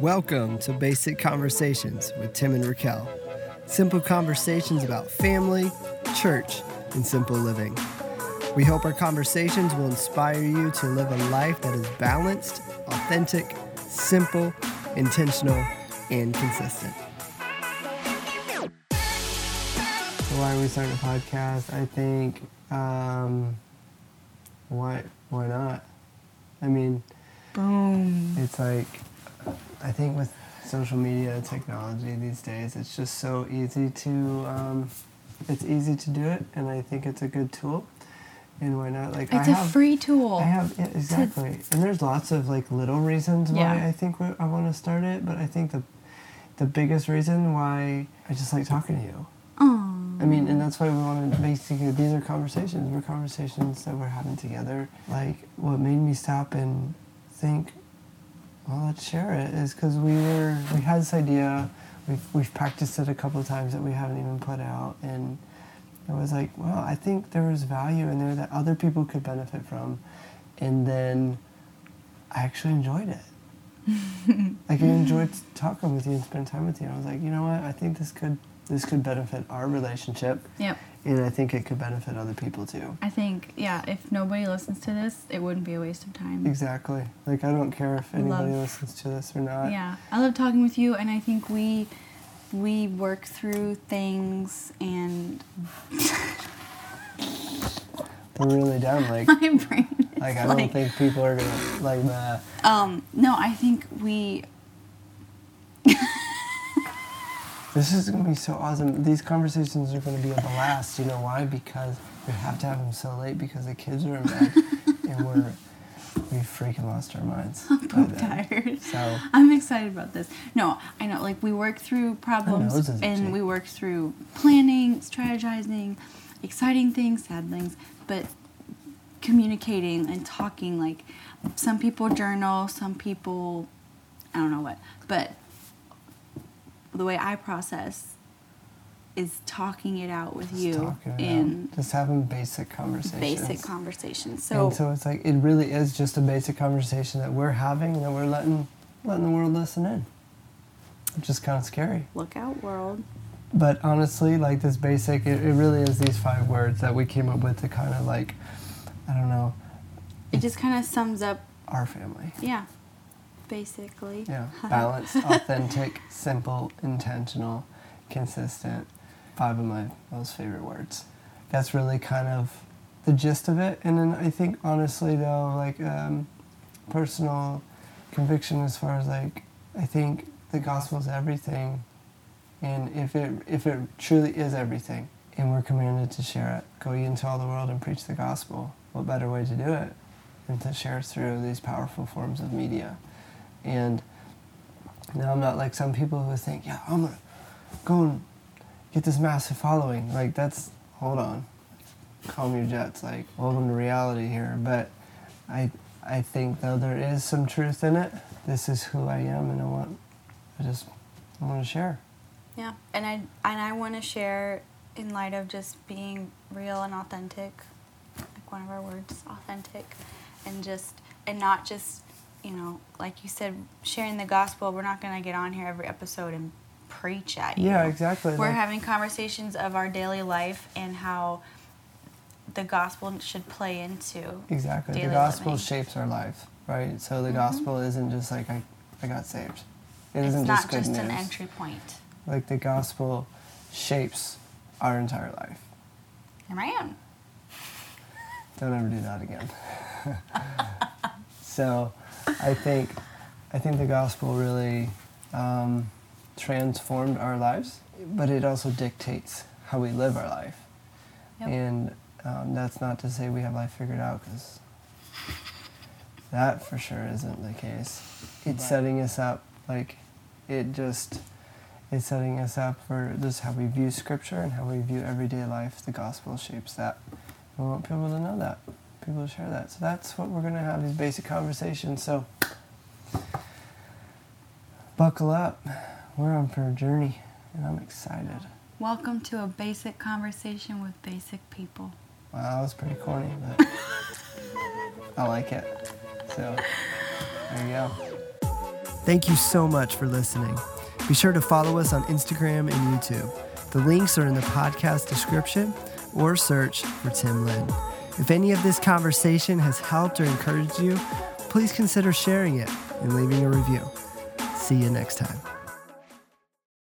Welcome to Basic Conversations with Tim and Raquel. Simple conversations about family, church, and simple living. We hope our conversations will inspire you to live a life that is balanced, authentic, simple, intentional, and consistent. So why are we starting a podcast? I think um, why why not? I mean, Boom. it's like I think with social media technology these days, it's just so easy to um, it's easy to do it, and I think it's a good tool. And why not? Like It's I a have, free tool. I have yeah, exactly, and there's lots of like little reasons why Yeah. I think I want to start it, but I think the the biggest reason why I just like talking to you. I mean, and that's why we want to basically, these are conversations. We're conversations that we're having together. Like, what made me stop and think, well, let's share it is because we were, we had this idea. We've, we've practiced it a couple of times that we haven't even put out. And it was like, well, I think there was value in there that other people could benefit from. And then I actually enjoyed it. like, I enjoyed talking with you and spending time with you. I was like, you know what? I think this could, this could benefit our relationship. Yep. And I think it could benefit other people too. I think, yeah, if nobody listens to this, it wouldn't be a waste of time. Exactly. Like I don't care if anybody Love- listens to this or not. Yeah. I love talking with you, and I think we we work through things, and We're really dumb. Like my brain is like I like, don't think people are gonna like that. um, no, I think we, This is gonna be so awesome. These conversations are gonna be a blast. You know why? Because we have to have them so late because the kids are in bed and we're we freaking lost our minds. I'm poop then. Uh, tired. So I'm excited about this. No, I know, like we work through problems itchy. and we work through planning, strategizing, exciting things, sad things, but communicating and talking. Like some people journal, some people, I don't know what, but the way I process is talking it out with just you talking it in out. just having basic conversations. basic conversations. So, and so it's like it really is just a basic conversation that we're having that we're letting letting the world listen in. Which is kind of scary. look out, world. But honestly, like this basic, it, it really is these five words that we came up with to kind of like, I don't know, It just kind of sums up, our family. yeah, basically. Yeah, balanced, authentic, simple, intentional, consistent. Five of my most favorite words. That's really kind of the gist of it. And then I think honestly though, like um, personal conviction as far as like I think the gospel is everything, and if it if it truly is everything, and we're commanded to share it, go ye into all the world and preach the gospel. What better way to do it than to share through these powerful forms of media? And now I'm not like some people who think, yeah, I'm gonna go and get this massive following. Like that's hold on, calm your jets. Like welcome to reality here. But I I think though there is some truth in it. This is who I am, and I want I just I want to share. Yeah, and I and I want to share in light of just being real and authentic, like one of our words, authentic, and just and not just you know like you said, sharing the gospel. We're not gonna get on here every episode and preach at you. Yeah, exactly. We're like- having conversations of our daily life and how the gospel should play into Exactly. The gospel living. shapes our life, right? So the Mhm. gospel isn't just like I, I got saved. It It's isn't just just an entry point. Like the gospel shapes our entire life. Here I am. Don't ever do that again. so, I think, I think the gospel really um, transformed our lives, but it also dictates how we live our life. Yep. And um, that's not to say we have life figured out, because that for sure isn't the case. It's Right. setting us up, like, it just, it's setting us up for just how we view Scripture and how we view everyday life. The gospel shapes that. We want people to know that, people to share that. So that's what we're going to have these basic conversations. So buckle up. We're on for a journey, and I'm excited. welcome to a basic conversation with basic people. Wow, that was pretty corny, but I like it. So there you go. Thank you so much for listening. Be sure to follow us on Instagram and YouTube. The links are in the podcast description or search for Tim Lin. If any of this conversation has helped or encouraged you, please consider sharing it and leaving a review. See you next time.